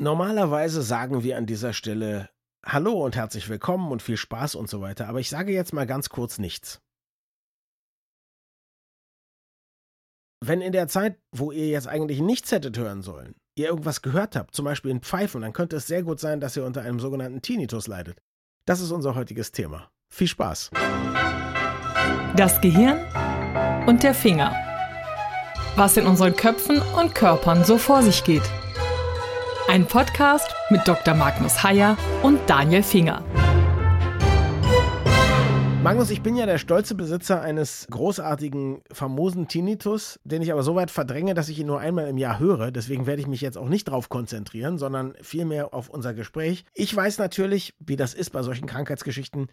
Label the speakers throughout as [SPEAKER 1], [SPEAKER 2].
[SPEAKER 1] Normalerweise sagen wir an dieser Stelle Hallo und herzlich willkommen und viel Spaß und so weiter, aber ich sage jetzt mal ganz kurz nichts. Wenn in der Zeit, wo ihr jetzt eigentlich nichts hättet hören sollen, ihr irgendwas gehört habt, zum Beispiel ein Pfeifen, dann könnte es sehr gut sein, dass ihr unter einem sogenannten Tinnitus leidet. Das ist unser heutiges Thema. Viel Spaß.
[SPEAKER 2] Das Gehirn und der Finger. Was in unseren Köpfen und Körpern so vor sich geht. Ein Podcast mit Dr. Magnus Heyer und Daniel Finger.
[SPEAKER 1] Magnus, ich bin ja der stolze Besitzer eines großartigen, famosen Tinnitus, den ich aber so weit verdränge, dass ich ihn nur einmal im Jahr höre. Deswegen werde ich mich jetzt auch nicht darauf konzentrieren, sondern vielmehr auf unser Gespräch. Ich weiß natürlich, wie das ist bei solchen Krankheitsgeschichten,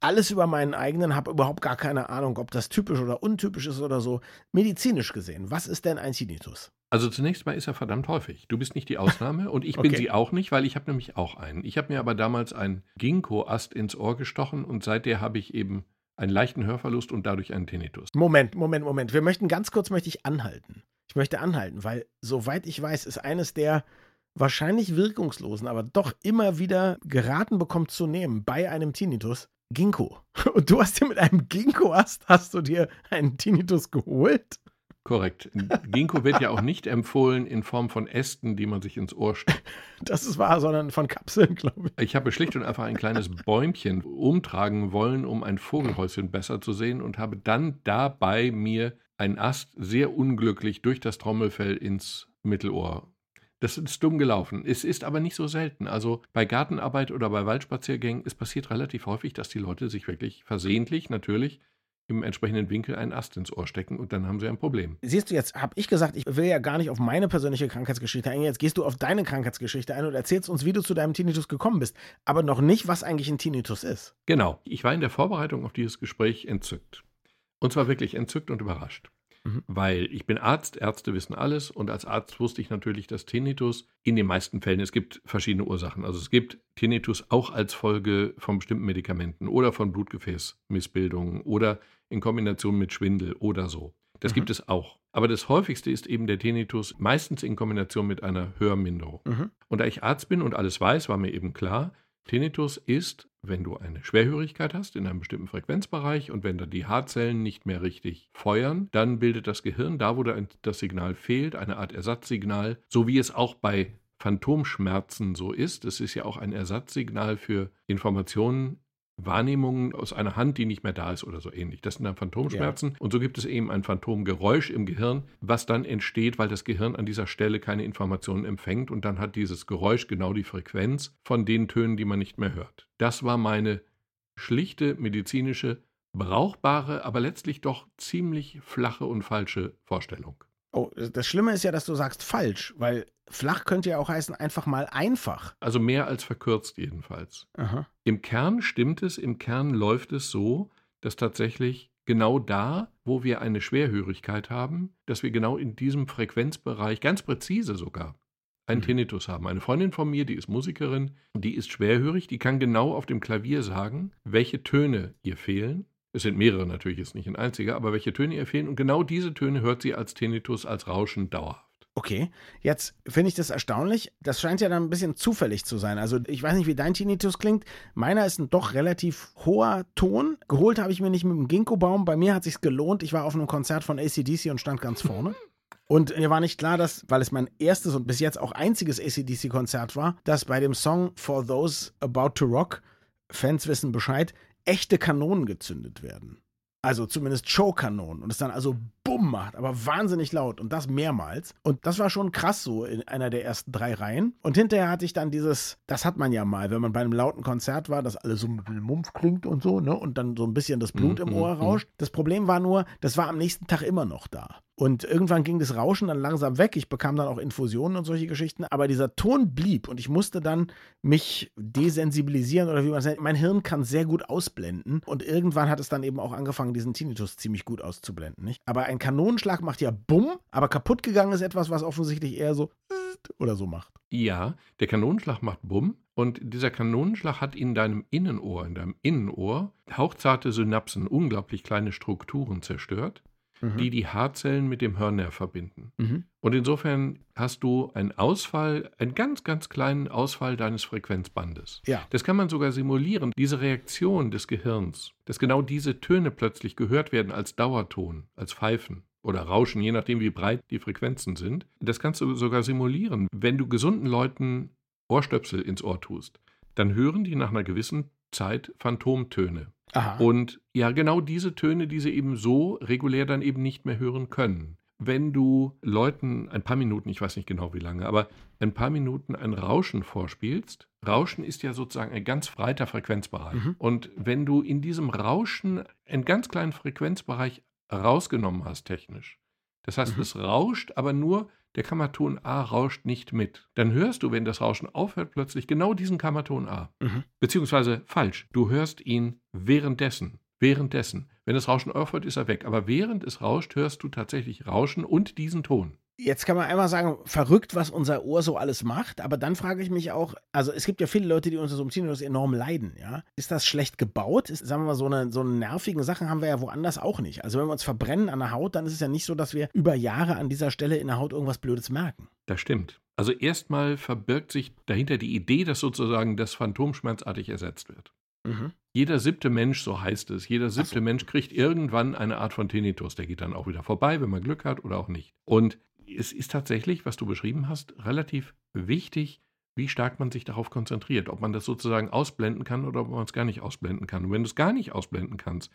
[SPEAKER 1] alles über meinen eigenen, habe überhaupt gar keine Ahnung, ob das typisch oder untypisch ist oder so. Medizinisch gesehen, was ist denn ein Tinnitus?
[SPEAKER 3] Also zunächst mal ist er verdammt häufig. Du bist nicht die Ausnahme und ich bin sie auch nicht, weil ich habe nämlich auch einen. Ich habe mir aber damals einen Ginkgo-Ast ins Ohr gestochen und seitdem habe ich eben einen leichten Hörverlust und dadurch einen Tinnitus.
[SPEAKER 1] Moment, Moment, Moment. Wir möchten ganz kurz möchte ich anhalten. Ich möchte anhalten, weil soweit ich weiß, ist eines der wahrscheinlich wirkungslosen, aber doch immer wieder geraten bekommt zu nehmen bei einem Tinnitus Ginkgo. Und du hast dir mit einem Ginkgo-Ast, hast du dir einen Tinnitus geholt?
[SPEAKER 3] Korrekt. Ginkgo wird ja auch nicht empfohlen in Form von Ästen, die man sich ins Ohr steckt.
[SPEAKER 1] Das ist wahr, sondern von Kapseln, glaube
[SPEAKER 3] ich. Ich habe schlicht und einfach ein kleines Bäumchen umtragen wollen, um ein Vogelhäuschen besser zu sehen und habe dann dabei mir einen Ast sehr unglücklich durch das Trommelfell ins Mittelohr das ist dumm gelaufen. Es ist aber nicht so selten. Also bei Gartenarbeit oder bei Waldspaziergängen, es passiert relativ häufig, dass die Leute sich wirklich versehentlich natürlich im entsprechenden Winkel einen Ast ins Ohr stecken und dann haben sie ein Problem.
[SPEAKER 1] Siehst du, jetzt habe ich gesagt, ich will ja gar nicht auf meine persönliche Krankheitsgeschichte eingehen. Jetzt gehst du auf deine Krankheitsgeschichte ein und erzählst uns, wie du zu deinem Tinnitus gekommen bist, aber noch nicht, was eigentlich ein Tinnitus ist.
[SPEAKER 3] Genau. Ich war in der Vorbereitung auf dieses Gespräch entzückt. Und zwar wirklich entzückt und überrascht. Mhm. Weil ich bin Arzt, Ärzte wissen alles und als Arzt wusste ich natürlich, dass Tinnitus in den meisten Fällen, es gibt verschiedene Ursachen. Also es gibt Tinnitus auch als Folge von bestimmten Medikamenten oder von Blutgefäßmissbildungen oder in Kombination mit Schwindel oder so. Das mhm. gibt es auch. Aber das häufigste ist eben der Tinnitus, meistens in Kombination mit einer Hörminderung. Mhm. Und da ich Arzt bin und alles weiß, war mir eben klar, Tinnitus ist, wenn du eine Schwerhörigkeit hast in einem bestimmten Frequenzbereich und wenn da die Haarzellen nicht mehr richtig feuern, dann bildet das Gehirn da, wo das Signal fehlt, eine Art Ersatzsignal, so wie es auch bei Phantomschmerzen so ist. Es ist ja auch ein Ersatzsignal für Informationen Wahrnehmungen aus einer Hand, die nicht mehr da ist oder so ähnlich. Das sind dann Phantomschmerzen. Ja. Und so gibt es eben ein Phantomgeräusch im Gehirn, was dann entsteht, weil das Gehirn an dieser Stelle keine Informationen empfängt und dann hat dieses Geräusch genau die Frequenz von den Tönen, die man nicht mehr hört. Das war meine schlichte medizinische, brauchbare, aber letztlich doch ziemlich flache und falsche Vorstellung.
[SPEAKER 1] Oh, das Schlimme ist ja, dass du sagst falsch, weil flach könnte ja auch heißen einfach mal einfach.
[SPEAKER 3] Also mehr als verkürzt jedenfalls. Aha. Im Kern stimmt es, im Kern läuft es so, dass tatsächlich genau da, wo wir eine Schwerhörigkeit haben, dass wir genau in diesem Frequenzbereich, ganz präzise sogar, einen mhm. Tinnitus haben. Eine Freundin von mir, die ist Musikerin, die ist schwerhörig, die kann genau auf dem Klavier sagen, welche Töne ihr fehlen es sind mehrere natürlich, ist nicht ein einziger, aber welche Töne ihr fehlen. Und genau diese Töne hört sie als Tinnitus, als Rauschen dauerhaft.
[SPEAKER 1] Okay, jetzt finde ich das erstaunlich. Das scheint ja dann ein bisschen zufällig zu sein. Also ich weiß nicht, wie dein Tinnitus klingt. Meiner ist ein doch relativ hoher Ton. Geholt habe ich mir nicht mit dem Ginkgo-Baum. Bei mir hat sich gelohnt. Ich war auf einem Konzert von ACDC und stand ganz vorne. Und mir war nicht klar, dass, weil es mein erstes und bis jetzt auch einziges ACDC-Konzert war, dass bei dem Song For Those About to Rock, Fans wissen Bescheid, echte Kanonen gezündet werden. Also zumindest Showkanonen. Und es dann also Bumm macht, aber wahnsinnig laut. Und das mehrmals. Und das war schon krass so in einer der ersten drei Reihen. Und hinterher hatte ich dann dieses, das hat man ja mal, wenn man bei einem lauten Konzert war, dass alles so mit dem Mumpf klingt und so, ne? Und dann so ein bisschen das Blut mhm, im Ohr mhm, mhm. rauscht. Das Problem war nur, das war am nächsten Tag immer noch da. Und irgendwann ging das Rauschen dann langsam weg. Ich bekam dann auch Infusionen und solche Geschichten. Aber dieser Ton blieb und ich musste dann mich desensibilisieren oder wie man es nennt. Mein Hirn kann sehr gut ausblenden. Und irgendwann hat es dann eben auch angefangen, diesen Tinnitus ziemlich gut auszublenden. Nicht? Aber ein Kanonenschlag macht ja Bumm. Aber kaputt gegangen ist etwas, was offensichtlich eher so oder so macht.
[SPEAKER 3] Ja, der Kanonenschlag macht Bumm. Und dieser Kanonenschlag hat in deinem Innenohr, in deinem Innenohr, hauchzarte Synapsen, unglaublich kleine Strukturen zerstört mhm. die die Haarzellen mit dem Hörnerv verbinden. Mhm. Und insofern hast du einen Ausfall, einen ganz, ganz kleinen Ausfall deines Frequenzbandes.
[SPEAKER 1] Ja.
[SPEAKER 3] Das kann man sogar simulieren. Diese Reaktion des Gehirns, dass genau diese Töne plötzlich gehört werden als Dauerton, als Pfeifen oder Rauschen, je nachdem, wie breit die Frequenzen sind, das kannst du sogar simulieren. Wenn du gesunden Leuten Ohrstöpsel ins Ohr tust, dann hören die nach einer gewissen Zeit Phantomtöne.
[SPEAKER 1] Aha.
[SPEAKER 3] Und ja, genau diese Töne, die sie eben so regulär dann eben nicht mehr hören können. Wenn du Leuten ein paar Minuten, ich weiß nicht genau wie lange, aber ein paar Minuten ein Rauschen vorspielst, Rauschen ist ja sozusagen ein ganz breiter Frequenzbereich. Mhm. Und wenn du in diesem Rauschen einen ganz kleinen Frequenzbereich rausgenommen hast, technisch, das heißt, mhm. es rauscht, aber nur der Kammerton A rauscht nicht mit. Dann hörst du, wenn das Rauschen aufhört, plötzlich genau diesen Kammerton A. Mhm. Beziehungsweise falsch. Du hörst ihn währenddessen. Währenddessen. Wenn das Rauschen aufhört, ist er weg. Aber während es rauscht, hörst du tatsächlich Rauschen und diesen Ton.
[SPEAKER 1] Jetzt kann man einmal sagen, verrückt, was unser Ohr so alles macht, aber dann frage ich mich auch, also es gibt ja viele Leute, die unter so einem Tinnitus enorm leiden, ja. Ist das schlecht gebaut? Ist, sagen wir mal, so eine, so eine nervigen Sachen haben wir ja woanders auch nicht. Also wenn wir uns verbrennen an der Haut, dann ist es ja nicht so, dass wir über Jahre an dieser Stelle in der Haut irgendwas Blödes merken.
[SPEAKER 3] Das stimmt. Also erstmal verbirgt sich dahinter die Idee, dass sozusagen das Phantom schmerzartig ersetzt wird. Mhm. Jeder siebte Mensch, so heißt es, jeder siebte so. Mensch kriegt irgendwann eine Art von Tinnitus. Der geht dann auch wieder vorbei, wenn man Glück hat oder auch nicht. Und es ist tatsächlich, was du beschrieben hast, relativ wichtig, wie stark man sich darauf konzentriert. Ob man das sozusagen ausblenden kann oder ob man es gar nicht ausblenden kann. Und wenn du es gar nicht ausblenden kannst,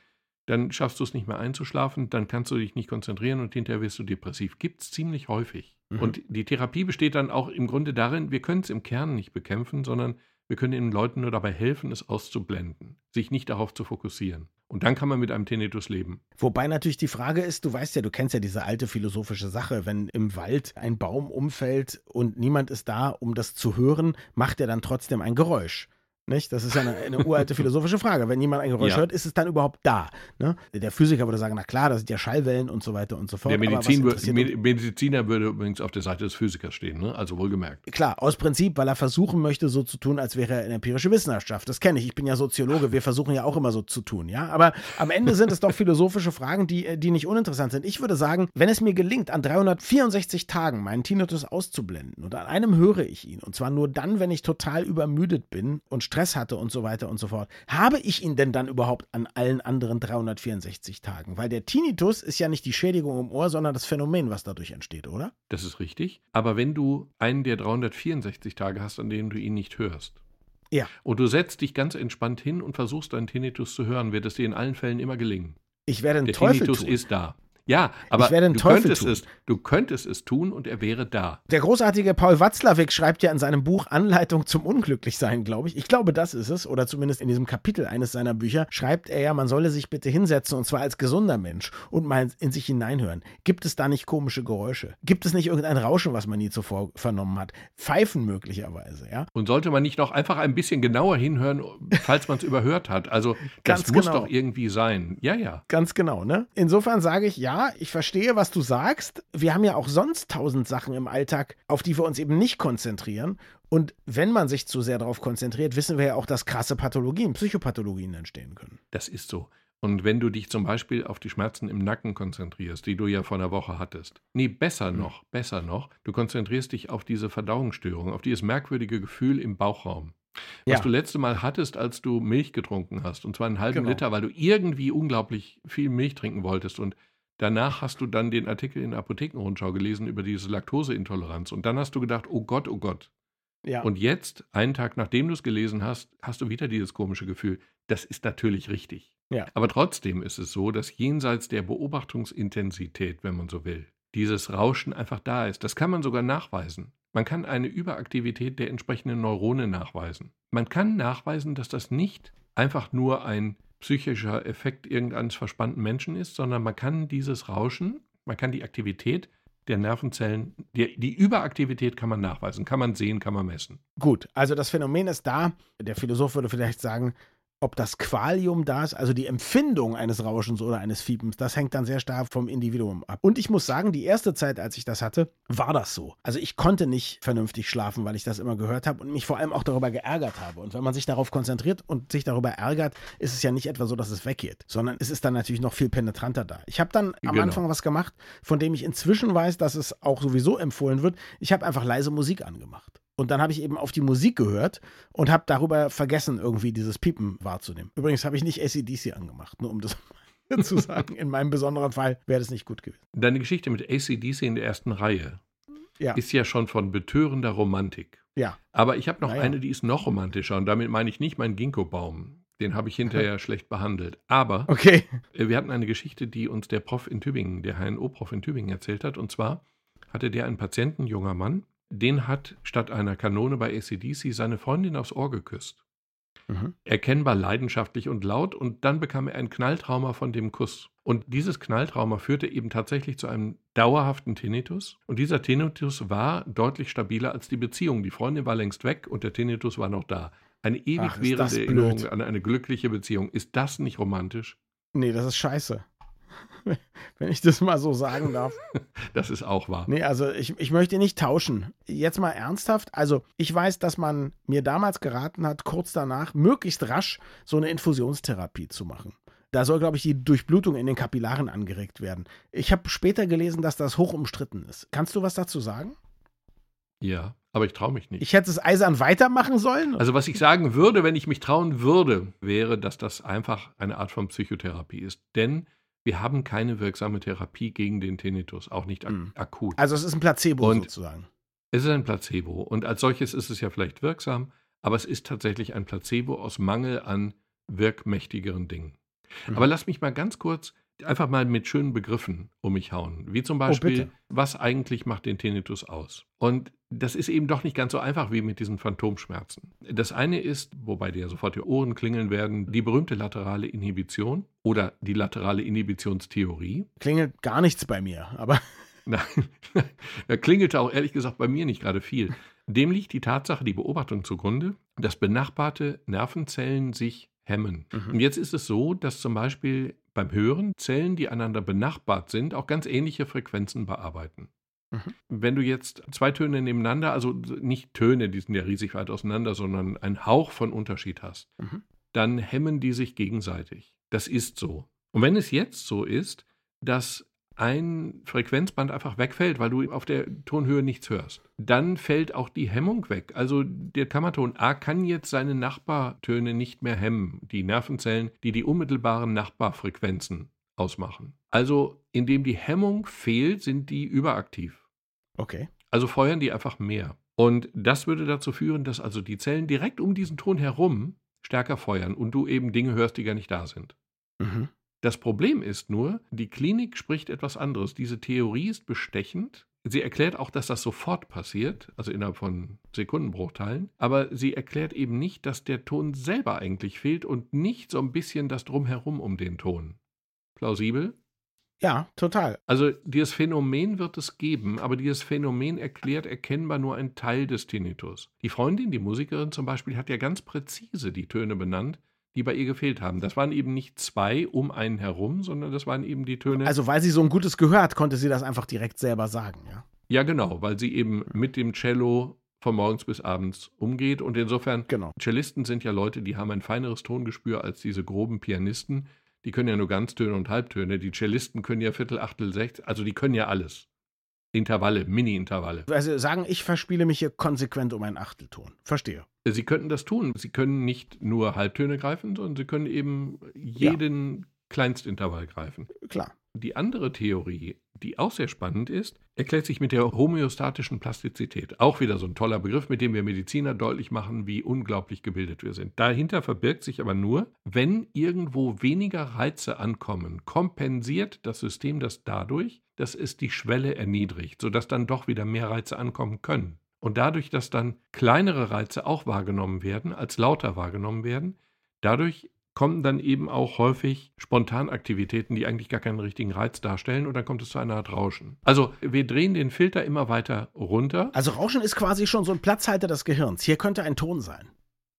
[SPEAKER 3] dann schaffst du es nicht mehr einzuschlafen, dann kannst du dich nicht konzentrieren und hinterher wirst du depressiv. Gibt es ziemlich häufig. Mhm. Und die Therapie besteht dann auch im Grunde darin, wir können es im Kern nicht bekämpfen, sondern wir können den Leuten nur dabei helfen, es auszublenden, sich nicht darauf zu fokussieren. Und dann kann man mit einem Tinnitus leben.
[SPEAKER 1] Wobei natürlich die Frage ist, du weißt ja, du kennst ja diese alte philosophische Sache, wenn im Wald ein Baum umfällt und niemand ist da, um das zu hören, macht er dann trotzdem ein Geräusch. Nicht? Das ist ja eine, eine uralte philosophische Frage. Wenn jemand ein Geräusch ja. hört, ist es dann überhaupt da? Ne? Der Physiker würde sagen, na klar, das sind ja Schallwellen und so weiter und so fort.
[SPEAKER 3] Der Medizin, Mediziner würde übrigens auf der Seite des Physikers stehen, ne? also wohlgemerkt.
[SPEAKER 1] Klar, aus Prinzip, weil er versuchen möchte, so zu tun, als wäre er eine empirische Wissenschaft. Das kenne ich. Ich bin ja Soziologe. Wir versuchen ja auch immer so zu tun. ja. Aber am Ende sind es doch philosophische Fragen, die, die nicht uninteressant sind. Ich würde sagen, wenn es mir gelingt, an 364 Tagen meinen Tinnitus auszublenden und an einem höre ich ihn, und zwar nur dann, wenn ich total übermüdet bin und Stress hatte und so weiter und so fort. Habe ich ihn denn dann überhaupt an allen anderen 364 Tagen? Weil der Tinnitus ist ja nicht die Schädigung im Ohr, sondern das Phänomen, was dadurch entsteht, oder?
[SPEAKER 3] Das ist richtig. Aber wenn du einen der 364 Tage hast, an denen du ihn nicht hörst,
[SPEAKER 1] ja.
[SPEAKER 3] und du setzt dich ganz entspannt hin und versuchst deinen Tinnitus zu hören, wird es dir in allen Fällen immer gelingen.
[SPEAKER 1] Ich werde einen
[SPEAKER 3] der
[SPEAKER 1] Teufel
[SPEAKER 3] Tinnitus
[SPEAKER 1] tun.
[SPEAKER 3] ist da. Ja, aber
[SPEAKER 1] du, könntest
[SPEAKER 3] es, du könntest es tun und er wäre da.
[SPEAKER 1] Der großartige Paul Watzlawick schreibt ja in seinem Buch Anleitung zum Unglücklichsein, glaube ich. Ich glaube, das ist es. Oder zumindest in diesem Kapitel eines seiner Bücher schreibt er ja, man solle sich bitte hinsetzen und zwar als gesunder Mensch und mal in sich hineinhören. Gibt es da nicht komische Geräusche? Gibt es nicht irgendein Rauschen, was man nie zuvor vernommen hat? Pfeifen möglicherweise, ja?
[SPEAKER 3] Und sollte man nicht noch einfach ein bisschen genauer hinhören, falls man es überhört hat? Also, das muss genau. doch irgendwie sein. Ja, ja.
[SPEAKER 1] Ganz genau, ne? Insofern sage ich, ja, ich verstehe, was du sagst. Wir haben ja auch sonst tausend Sachen im Alltag, auf die wir uns eben nicht konzentrieren. Und wenn man sich zu sehr darauf konzentriert, wissen wir ja auch, dass krasse Pathologien, Psychopathologien entstehen können.
[SPEAKER 3] Das ist so. Und wenn du dich zum Beispiel auf die Schmerzen im Nacken konzentrierst, die du ja vor einer Woche hattest, nee, besser mhm. noch, besser noch, du konzentrierst dich auf diese Verdauungsstörung, auf dieses merkwürdige Gefühl im Bauchraum. Was ja. du letzte Mal hattest, als du Milch getrunken hast, und zwar einen halben genau. Liter, weil du irgendwie unglaublich viel Milch trinken wolltest und Danach hast du dann den Artikel in der Apothekenrundschau gelesen über diese Laktoseintoleranz und dann hast du gedacht, oh Gott, oh Gott. Ja. Und jetzt, einen Tag nachdem du es gelesen hast, hast du wieder dieses komische Gefühl. Das ist natürlich richtig.
[SPEAKER 1] Ja.
[SPEAKER 3] Aber trotzdem ist es so, dass jenseits der Beobachtungsintensität, wenn man so will, dieses Rauschen einfach da ist. Das kann man sogar nachweisen. Man kann eine Überaktivität der entsprechenden Neurone nachweisen. Man kann nachweisen, dass das nicht einfach nur ein psychischer Effekt irgendeines verspannten Menschen ist, sondern man kann dieses Rauschen, man kann die Aktivität der Nervenzellen, die, die, Überaktivität kann man nachweisen, kann man sehen, kann man messen.
[SPEAKER 1] Gut, also das Phänomen ist da. Der Philosoph würde vielleicht sagen, ob das Qualium da ist, also die Empfindung eines Rauschens oder eines Fiebens, das hängt dann sehr stark vom Individuum ab. Und ich muss sagen, die erste Zeit, als ich das hatte, war das so. Also ich konnte nicht vernünftig schlafen, weil ich das immer gehört habe und mich vor allem auch darüber geärgert habe. Und wenn man sich darauf konzentriert und sich darüber ärgert, ist es ja nicht etwa so, dass es weggeht, sondern es ist dann natürlich noch viel penetranter da. Ich habe dann am
[SPEAKER 3] Genau.
[SPEAKER 1] Anfang was gemacht, von dem ich inzwischen weiß, dass es auch sowieso empfohlen wird. Ich habe einfach leise Musik angemacht. Und dann habe ich eben auf die Musik gehört und habe darüber vergessen, irgendwie dieses Piepen wahrzunehmen. Übrigens habe ich nicht ACDC angemacht, nur um das zu sagen. In meinem besonderen Fall wäre das nicht gut gewesen.
[SPEAKER 3] Deine Geschichte mit ACDC in der ersten Reihe
[SPEAKER 1] Ja,
[SPEAKER 3] ist ja schon von betörender Romantik.
[SPEAKER 1] ja.
[SPEAKER 3] Aber ich habe noch
[SPEAKER 1] Naja.
[SPEAKER 3] eine, die ist noch romantischer und damit meine ich nicht meinen Ginkgo-Baum. Den habe ich hinterher schlecht behandelt. Aber
[SPEAKER 1] Okay.
[SPEAKER 3] äh, wir hatten eine Geschichte, die uns der Prof in Tübingen, der HNO-Prof in Tübingen erzählt hat. Und zwar hatte der einen Patienten, junger Mann, den hat statt einer Kanone bei ACDC seine Freundin aufs Ohr geküsst.
[SPEAKER 1] Mhm.
[SPEAKER 3] Erkennbar leidenschaftlich und laut und dann bekam er ein Knalltrauma von dem Kuss. Und dieses Knalltrauma führte eben tatsächlich zu einem dauerhaften Tinnitus. Und dieser Tinnitus war deutlich stabiler als die Beziehung. Die Freundin war längst weg und der Tinnitus war noch da. Eine ewig
[SPEAKER 1] Ach,
[SPEAKER 3] währende Erinnerung an eine glückliche Beziehung. Ist das nicht romantisch?
[SPEAKER 1] Nee, das ist scheiße. Wenn ich das mal so sagen darf.
[SPEAKER 3] Das ist auch wahr.
[SPEAKER 1] Nee, also ich, ich möchte nicht tauschen. Jetzt mal ernsthaft. Also ich weiß, dass man mir damals geraten hat, kurz danach möglichst rasch so eine Infusionstherapie zu machen. Da soll, glaube ich, die Durchblutung in den Kapillaren angeregt werden. Ich habe später gelesen, dass das hoch umstritten ist. Kannst du was dazu sagen?
[SPEAKER 3] Ja, aber ich traue mich nicht.
[SPEAKER 1] Ich hätte es eisern weitermachen sollen?
[SPEAKER 3] Also was ich sagen würde, wenn ich mich trauen würde, wäre, dass das einfach eine Art von Psychotherapie ist. Denn wir haben keine wirksame Therapie gegen den Tinnitus, auch nicht ak
[SPEAKER 1] Mhm.
[SPEAKER 3] akut.
[SPEAKER 1] Also es ist ein Placebo
[SPEAKER 3] Und-
[SPEAKER 1] sozusagen.
[SPEAKER 3] Es ist ein Placebo und als solches ist es ja vielleicht wirksam, aber es ist tatsächlich ein Placebo aus Mangel an wirkmächtigeren Dingen.
[SPEAKER 1] Mhm.
[SPEAKER 3] Aber lass mich mal ganz kurz einfach mal mit schönen Begriffen um mich hauen. Wie zum Beispiel,
[SPEAKER 1] Oh,
[SPEAKER 3] was eigentlich macht den Tinnitus aus? Und das ist eben doch nicht ganz so einfach wie mit diesen Phantomschmerzen. Das eine ist, wobei dir sofort die Ohren klingeln werden, die berühmte laterale Inhibition oder die laterale Inhibitionstheorie.
[SPEAKER 1] Klingelt gar nichts bei mir, aber
[SPEAKER 3] Nein, da klingelte auch ehrlich gesagt bei mir nicht gerade viel. Dem liegt die Tatsache, die Beobachtung zugrunde, dass benachbarte Nervenzellen sich hemmen.
[SPEAKER 1] Mhm.
[SPEAKER 3] Und jetzt ist es so, dass zum Beispiel beim Hören Zellen, die einander benachbart sind, auch ganz ähnliche Frequenzen bearbeiten.
[SPEAKER 1] Mhm.
[SPEAKER 3] Wenn du jetzt zwei Töne nebeneinander, also nicht Töne, die sind ja riesig weit auseinander, sondern einen Hauch von Unterschied hast,
[SPEAKER 1] Mhm.
[SPEAKER 3] dann hemmen die sich gegenseitig. Das ist so. Und wenn es jetzt so ist, dass ein Frequenzband einfach wegfällt, weil du auf der Tonhöhe nichts hörst, dann fällt auch die Hemmung weg. Also der Kammerton A kann jetzt seine Nachbartöne nicht mehr hemmen, die Nervenzellen, die die unmittelbaren Nachbarfrequenzen ausmachen. Also indem die Hemmung fehlt, sind die überaktiv.
[SPEAKER 1] okay.
[SPEAKER 3] Also feuern die einfach mehr. Und das würde dazu führen, dass also die Zellen direkt um diesen Ton herum stärker feuern und du eben Dinge hörst, die gar nicht da sind.
[SPEAKER 1] Mhm.
[SPEAKER 3] Das Problem ist nur, die Klinik spricht etwas anderes. Diese Theorie ist bestechend. Sie erklärt auch, dass das sofort passiert, also innerhalb von Sekundenbruchteilen, aber sie erklärt eben nicht, dass der Ton selber eigentlich fehlt und nicht so ein bisschen das Drumherum um den Ton. Plausibel?
[SPEAKER 1] Ja, total.
[SPEAKER 3] Also dieses Phänomen wird es geben, aber dieses Phänomen erklärt erkennbar nur einen Teil des Tinnitus. Die Freundin, die Musikerin zum Beispiel, hat ja ganz präzise die Töne benannt, die bei ihr gefehlt haben. Das waren eben nicht zwei um einen herum, sondern das waren eben die Töne.
[SPEAKER 1] Also weil sie so ein gutes Gehör hat, konnte sie das einfach direkt selber sagen, ja.
[SPEAKER 3] ja, genau, weil sie eben mit dem Cello von morgens bis abends umgeht und insofern
[SPEAKER 1] Genau.
[SPEAKER 3] Cellisten sind ja Leute, die haben ein feineres Tongespür als diese groben Pianisten. Die können ja nur Ganztöne und Halbtöne. Die Cellisten können ja Viertel, Achtel, Sechztel, also die können ja alles. Intervalle, Mini-Intervalle.
[SPEAKER 1] Also sagen, ich verspiele mich hier konsequent um einen Achtelton. Verstehe.
[SPEAKER 3] Sie könnten das tun. Sie können nicht nur Halbtöne greifen, sondern sie können eben jeden Kleinstintervall greifen.
[SPEAKER 1] Klar.
[SPEAKER 3] Die andere Theorie, die auch sehr spannend ist, erklärt sich mit der homöostatischen Plastizität. Auch wieder so ein toller Begriff, mit dem wir Mediziner deutlich machen, wie unglaublich gebildet wir sind. Dahinter verbirgt sich aber nur, wenn irgendwo weniger Reize ankommen, kompensiert das System das dadurch, dass es die Schwelle erniedrigt, sodass dann doch wieder mehr Reize ankommen können. Und dadurch, dass dann kleinere Reize auch wahrgenommen werden, als lauter wahrgenommen werden, dadurch kommen dann eben auch häufig Spontanaktivitäten, die eigentlich gar keinen richtigen Reiz darstellen und dann kommt es zu einer Art Rauschen. Also wir drehen den Filter immer weiter runter.
[SPEAKER 1] Also Rauschen ist quasi schon so ein Platzhalter des Gehirns. Hier könnte ein Ton sein.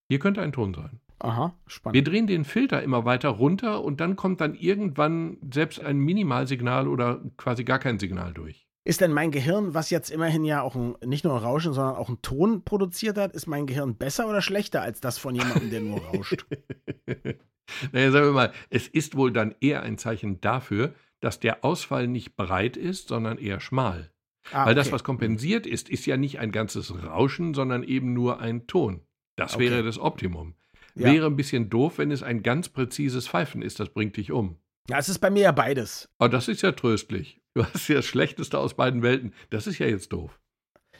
[SPEAKER 3] Hier könnte ein Ton sein.
[SPEAKER 1] Aha, spannend.
[SPEAKER 3] Wir drehen den Filter immer weiter runter und dann kommt dann irgendwann selbst ein Minimalsignal oder quasi gar kein Signal durch.
[SPEAKER 1] Ist denn mein Gehirn, was jetzt immerhin ja auch ein, nicht nur ein Rauschen, sondern auch einen Ton produziert hat, ist mein Gehirn besser oder schlechter als das von jemandem, der nur rauscht?
[SPEAKER 3] naja, sagen wir mal, es ist wohl dann eher ein Zeichen dafür, dass der Ausfall nicht breit ist, sondern eher schmal. Ah, Weil das, was kompensiert ist, ist ja nicht ein ganzes Rauschen, sondern eben nur ein Ton. Das okay. wäre das Optimum. Ja. Wäre ein bisschen doof, wenn es ein ganz präzises Pfeifen ist, das bringt dich um.
[SPEAKER 1] Ja, es ist bei mir ja beides.
[SPEAKER 3] Aber das ist ja tröstlich. Du hast ja das Schlechteste aus beiden Welten. Das ist ja jetzt doof.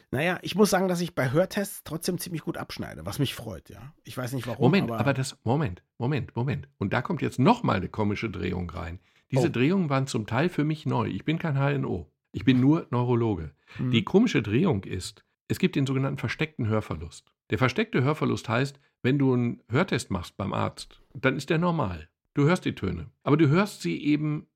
[SPEAKER 1] Naja, ich muss sagen, dass ich bei Hörtests trotzdem ziemlich gut abschneide, was mich freut, ja. Ich weiß nicht warum.
[SPEAKER 3] Moment, aber, aber das, Moment, Moment, Moment. Und da kommt jetzt nochmal eine komische Drehung rein. Diese oh. Drehungen waren zum Teil für mich neu. Ich bin kein HNO. Ich bin nur Neurologe. Hm. Die komische Drehung ist, es gibt den sogenannten versteckten Hörverlust. Der versteckte Hörverlust heißt, wenn du einen Hörtest machst beim Arzt, dann ist der normal. Du hörst die Töne, aber du hörst sie eben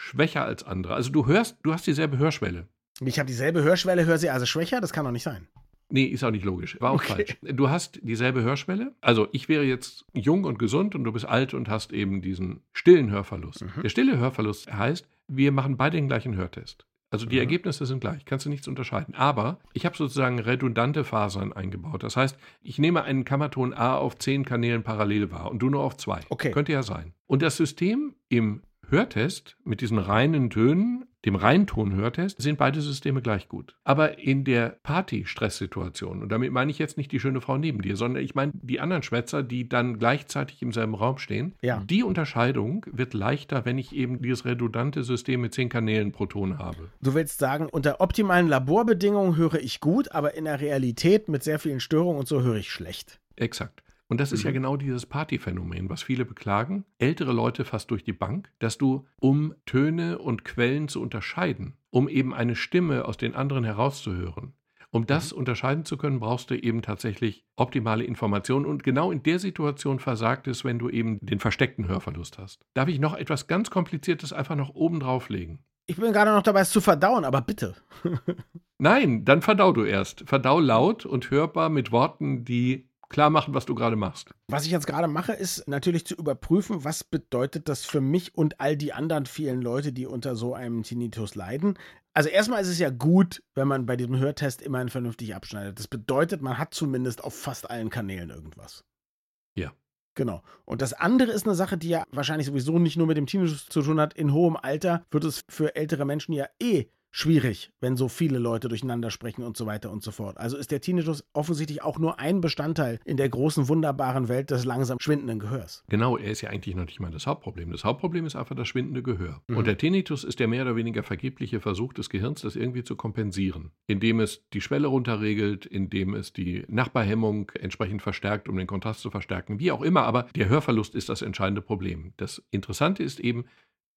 [SPEAKER 3] schwächer als andere. Also du hörst, du hast dieselbe Hörschwelle.
[SPEAKER 1] Ich habe dieselbe Hörschwelle, höre sie also schwächer? Das kann doch nicht sein.
[SPEAKER 3] Nee, ist auch nicht logisch. War auch okay. falsch. Du hast dieselbe Hörschwelle. Also ich wäre jetzt jung und gesund und du bist alt und hast eben diesen stillen Hörverlust. Mhm. Der stille Hörverlust heißt, wir machen beide den gleichen Hörtest. Also die mhm. Ergebnisse sind gleich, kannst du nichts unterscheiden. Aber ich habe sozusagen redundante Fasern eingebaut. Das heißt, ich nehme einen Kammerton A auf zehn Kanälen parallel wahr und du nur auf zwei.
[SPEAKER 1] Okay.
[SPEAKER 3] Könnte ja sein. Und das System im Hörtest mit diesen reinen Tönen, dem Reinton-Hörtest, sind beide Systeme gleich gut. Aber in der Party-Stresssituation, und damit meine ich jetzt nicht die schöne Frau neben dir, sondern ich meine die anderen Schwätzer, die dann gleichzeitig im selben Raum stehen,
[SPEAKER 1] ja.
[SPEAKER 3] die Unterscheidung wird leichter, wenn ich eben dieses redundante System mit zehn Kanälen pro Ton habe.
[SPEAKER 1] Du willst sagen, unter optimalen Laborbedingungen höre ich gut, aber in der Realität mit sehr vielen Störungen und so höre ich schlecht.
[SPEAKER 3] Exakt. Und das ist mhm. ja genau dieses Partyphänomen, was viele beklagen, ältere Leute fast durch die Bank, dass du, um Töne und Quellen zu unterscheiden, um eben eine Stimme aus den anderen herauszuhören, um das mhm. unterscheiden zu können, brauchst du eben tatsächlich optimale Informationen. Und genau in der Situation versagt es, wenn du eben den versteckten Hörverlust hast. Darf ich noch etwas ganz Kompliziertes einfach noch oben drauflegen?
[SPEAKER 1] Ich bin gerade noch dabei, es zu verdauen, aber bitte.
[SPEAKER 3] Nein, dann verdau du erst. Verdau laut und hörbar mit Worten, die klar machen, was du gerade machst.
[SPEAKER 1] Was ich jetzt gerade mache, ist natürlich zu überprüfen, was bedeutet das für mich und all die anderen vielen Leute, die unter so einem Tinnitus leiden. Also erstmal ist es ja gut, wenn man bei diesem Hörtest immerhin vernünftig abschneidet. Das bedeutet, man hat zumindest auf fast allen Kanälen irgendwas.
[SPEAKER 3] Ja.
[SPEAKER 1] Genau. Und das andere ist eine Sache, die ja wahrscheinlich sowieso nicht nur mit dem Tinnitus zu tun hat. In hohem Alter wird es für ältere Menschen ja eh schwierig, wenn so viele Leute durcheinander sprechen und so weiter und so fort. Also ist der Tinnitus offensichtlich auch nur ein Bestandteil in der großen, wunderbaren Welt des langsam schwindenden Gehörs.
[SPEAKER 3] Genau, er ist ja eigentlich noch nicht mal das Hauptproblem. Das Hauptproblem ist einfach das schwindende Gehör. Mhm. Und der Tinnitus ist der mehr oder weniger vergebliche Versuch des Gehirns, das irgendwie zu kompensieren, indem es die Schwelle runterregelt, indem es die Nachbarhemmung entsprechend verstärkt, um den Kontrast zu verstärken, wie auch immer. Aber der Hörverlust ist das entscheidende Problem. Das Interessante ist eben,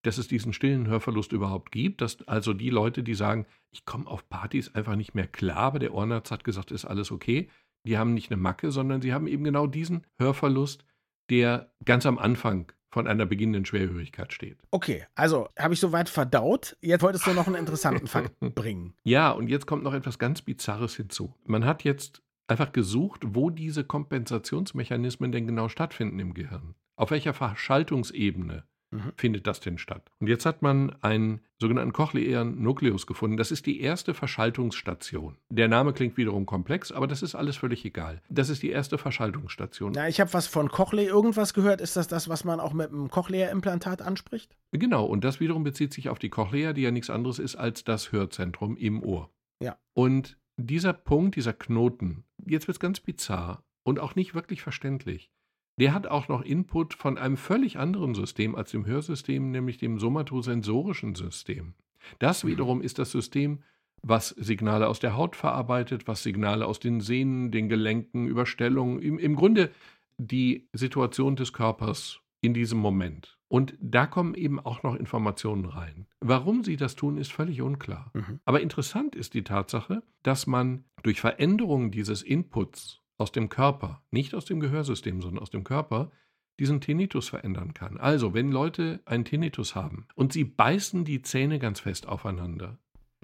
[SPEAKER 3] dass es diesen stillen Hörverlust überhaupt gibt, dass also die Leute, die sagen, ich komme auf Partys einfach nicht mehr klar, aber der Ohrenarzt hat gesagt, ist alles okay, die haben nicht eine Macke, sondern sie haben eben genau diesen Hörverlust, der ganz am Anfang von einer beginnenden Schwerhörigkeit steht.
[SPEAKER 1] Okay, also habe ich soweit verdaut. Jetzt wolltest du noch einen interessanten Fakt bringen.
[SPEAKER 3] Ja, und jetzt kommt noch etwas ganz Bizarres hinzu. Man hat jetzt einfach gesucht, wo diese Kompensationsmechanismen denn genau stattfinden im Gehirn. Auf welcher Verschaltungsebene mhm. findet das denn statt? Und jetzt hat man einen sogenannten cochlearen Nukleus gefunden. Das ist die erste Verschaltungsstation. Der Name klingt wiederum komplex, aber das ist alles völlig egal. Das ist die erste Verschaltungsstation.
[SPEAKER 1] Ja, ich habe was von Cochlea irgendwas gehört. Ist das das, was man auch mit einem Cochlea-Implantat anspricht?
[SPEAKER 3] Genau, und das wiederum bezieht sich auf die Cochlea, die ja nichts anderes ist als das Hörzentrum im Ohr.
[SPEAKER 1] Ja.
[SPEAKER 3] Und dieser Punkt, dieser Knoten, jetzt wird es ganz bizarr und auch nicht wirklich verständlich. Der hat auch noch Input von einem völlig anderen System als dem Hörsystem, nämlich dem somatosensorischen System. Das mhm. wiederum ist das System, was Signale aus der Haut verarbeitet, was Signale aus den Sehnen, den Gelenken, Überstellungen, im, im Grunde die Situation des Körpers in diesem Moment. Und da kommen eben auch noch Informationen rein. Warum sie das tun, ist völlig unklar. Mhm. Aber interessant ist die Tatsache, dass man durch Veränderungen dieses Inputs aus dem Körper, nicht aus dem Gehörsystem, sondern aus dem Körper, diesen Tinnitus verändern kann. Also, wenn Leute einen Tinnitus haben und sie beißen die Zähne ganz fest aufeinander,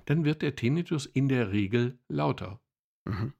[SPEAKER 3] dann wird der Tinnitus in der Regel lauter.
[SPEAKER 1] Mhm.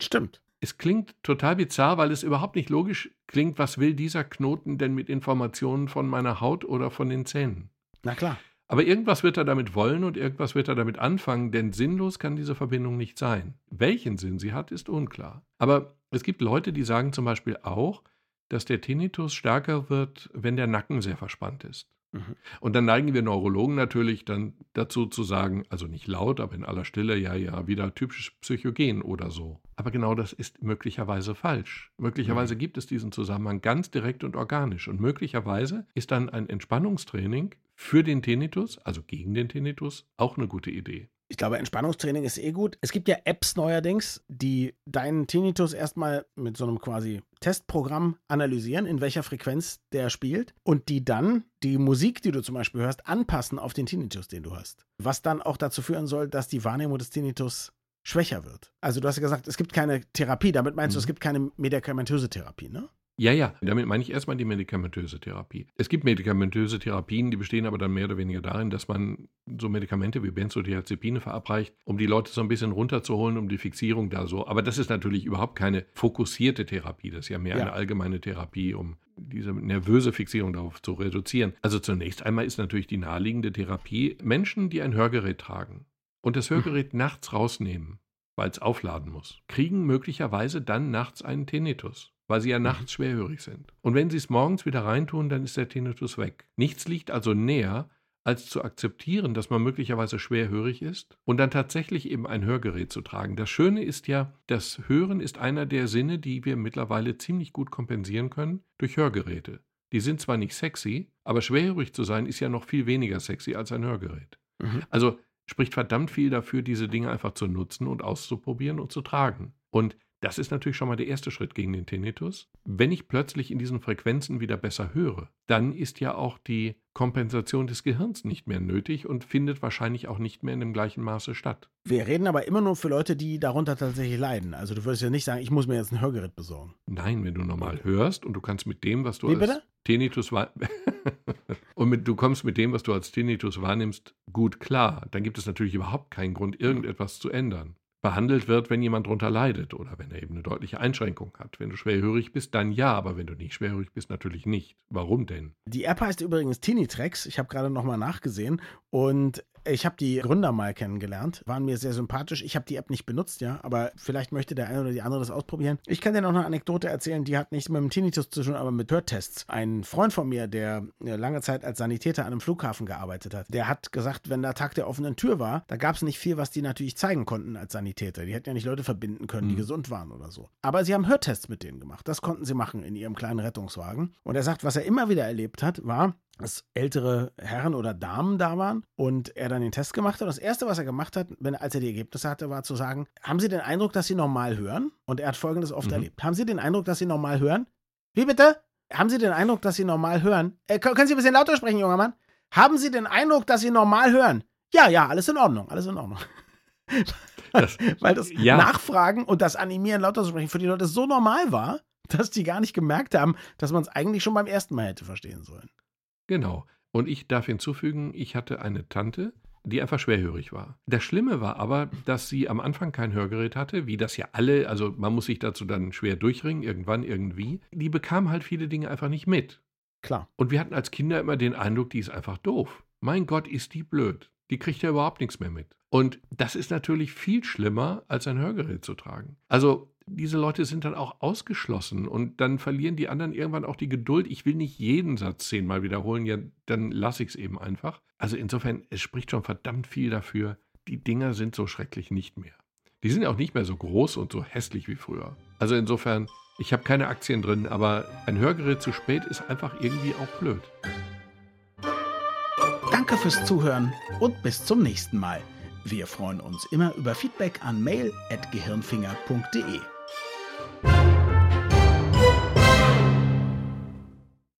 [SPEAKER 1] Stimmt.
[SPEAKER 3] es klingt total bizarr, weil es überhaupt nicht logisch klingt, was will dieser Knoten denn mit Informationen von meiner Haut oder von den Zähnen?
[SPEAKER 1] Na klar.
[SPEAKER 3] Aber irgendwas wird er damit wollen und irgendwas wird er damit anfangen, denn sinnlos kann diese Verbindung nicht sein. Welchen Sinn sie hat, ist unklar. Aber es gibt Leute, die sagen zum Beispiel auch, dass der Tinnitus stärker wird, wenn der Nacken sehr verspannt ist. Mhm. Und dann neigen wir Neurologen natürlich dann dazu zu sagen, also nicht laut, aber in aller Stille, ja, ja, wieder typisch psychogen oder so. Aber genau das ist möglicherweise falsch. Möglicherweise mhm. gibt es diesen Zusammenhang ganz direkt und organisch. Und möglicherweise ist dann ein Entspannungstraining für den Tinnitus, also gegen den Tinnitus, auch eine gute Idee.
[SPEAKER 1] Ich glaube, Entspannungstraining ist eh gut. Es gibt ja Apps neuerdings, die deinen Tinnitus erstmal mit so einem quasi Testprogramm analysieren, in welcher Frequenz der spielt und die dann die Musik, die du zum Beispiel hörst, anpassen auf den Tinnitus, den du hast. Was dann auch dazu führen soll, dass die Wahrnehmung des Tinnitus schwächer wird. Also du hast ja gesagt, es gibt keine Therapie. Damit meinst mhm. du, es gibt keine medikamentöse Therapie, ne?
[SPEAKER 3] Ja, ja, damit meine ich erstmal die medikamentöse Therapie. Es gibt medikamentöse Therapien, die bestehen aber dann mehr oder weniger darin, dass man so Medikamente wie Benzodiazepine verabreicht, um die Leute so ein bisschen runterzuholen, um die Fixierung da so. Aber das ist natürlich überhaupt keine fokussierte Therapie. Das ist ja mehr ja. eine allgemeine Therapie, um diese nervöse Fixierung darauf zu reduzieren. Also zunächst einmal ist natürlich die naheliegende Therapie Menschen, die ein Hörgerät tragen und das Hörgerät hm. nachts rausnehmen, weil es aufladen muss, kriegen möglicherweise dann nachts einen Tinnitus weil sie ja mhm. nachts schwerhörig sind. Und wenn sie es morgens wieder reintun, dann ist der Tinnitus weg. Nichts liegt also näher, als zu akzeptieren, dass man möglicherweise schwerhörig ist und dann tatsächlich eben ein Hörgerät zu tragen. Das Schöne ist ja, das Hören ist einer der Sinne, die wir mittlerweile ziemlich gut kompensieren können durch Hörgeräte. Die sind zwar nicht sexy, aber schwerhörig zu sein ist ja noch viel weniger sexy als ein Hörgerät. Mhm. Also spricht verdammt viel dafür, diese Dinge einfach zu nutzen und auszuprobieren und zu tragen. Und das ist natürlich schon mal der erste Schritt gegen den Tinnitus. Wenn ich plötzlich in diesen Frequenzen wieder besser höre, dann ist ja auch die Kompensation des Gehirns nicht mehr nötig und findet wahrscheinlich auch nicht mehr in dem gleichen Maße statt.
[SPEAKER 1] Wir reden aber immer nur für Leute, die darunter tatsächlich leiden. Also du würdest ja nicht sagen, ich muss mir jetzt ein Hörgerät besorgen.
[SPEAKER 3] Nein, wenn du normal hörst und du kannst mit dem, was du
[SPEAKER 1] Wie als bitte?
[SPEAKER 3] Tinnitus und mit, du kommst mit dem, was du als Tinnitus wahrnimmst, gut klar, dann gibt es natürlich überhaupt keinen Grund, irgendetwas zu ändern behandelt wird, wenn jemand darunter leidet oder wenn er eben eine deutliche Einschränkung hat. Wenn du schwerhörig bist, dann ja, aber wenn du nicht schwerhörig bist, natürlich nicht. Warum denn?
[SPEAKER 1] Die App heißt übrigens Tinitrex. Ich habe gerade nochmal nachgesehen und ich habe die Gründer mal kennengelernt, waren mir sehr sympathisch. Ich habe die App nicht benutzt, ja, aber vielleicht möchte der eine oder die andere das ausprobieren. Ich kann dir noch eine Anekdote erzählen, die hat nichts mit dem Tinnitus zu tun, aber mit Hörtests. Ein Freund von mir, der äh, lange Zeit als Sanitäter an einem Flughafen gearbeitet hat, der hat gesagt, wenn der Tag der offenen Tür war, da gab es nicht viel, was die natürlich zeigen konnten als Sanitäter. Die hätten ja nicht Leute verbinden können, die mhm. gesund waren oder so. Aber sie haben Hörtests mit denen gemacht. Das konnten sie machen in ihrem kleinen Rettungswagen. Und er sagt, was er immer wieder erlebt hat, war, dass ältere Herren oder Damen da waren und er dann den Test gemacht hat. Das erste, was er gemacht hat, wenn, als er die Ergebnisse hatte, war zu sagen: Haben Sie den Eindruck, dass Sie normal hören? Und er hat folgendes oft mhm. erlebt: Haben Sie den Eindruck, dass Sie normal hören? Wie bitte? Haben Sie den Eindruck, dass Sie normal hören? Äh, können Sie ein bisschen lauter sprechen, junger Mann? Haben Sie den Eindruck, dass Sie normal hören? Ja, ja, alles in Ordnung, alles in Ordnung. Das, Weil das ja. Nachfragen und das Animieren lauter zu sprechen für die Leute so normal war, dass die gar nicht gemerkt haben, dass man es eigentlich schon beim ersten Mal hätte verstehen sollen.
[SPEAKER 3] Genau. Und ich darf hinzufügen, ich hatte eine Tante, die einfach schwerhörig war. Das Schlimme war aber, dass sie am Anfang kein Hörgerät hatte, wie das ja alle, also man muss sich dazu dann schwer durchringen, irgendwann, irgendwie. Die bekam halt viele Dinge einfach nicht mit.
[SPEAKER 1] Klar.
[SPEAKER 3] Und wir hatten als Kinder immer den Eindruck, die ist einfach doof. Mein Gott, ist die blöd. Die kriegt ja überhaupt nichts mehr mit. Und das ist natürlich viel schlimmer, als ein Hörgerät zu tragen. Also diese Leute sind dann auch ausgeschlossen und dann verlieren die anderen irgendwann auch die Geduld. Ich will nicht jeden Satz zehnmal wiederholen, ja, dann lasse ich es eben einfach. Also insofern, es spricht schon verdammt viel dafür, die Dinger sind so schrecklich nicht mehr. Die sind auch nicht mehr so groß und so hässlich wie früher. Also insofern, ich habe keine Aktien drin, aber ein Hörgerät zu spät ist einfach irgendwie auch blöd.
[SPEAKER 1] Danke fürs Zuhören und bis zum nächsten Mal. Wir freuen uns immer über Feedback an mail.gehirnfinger.de.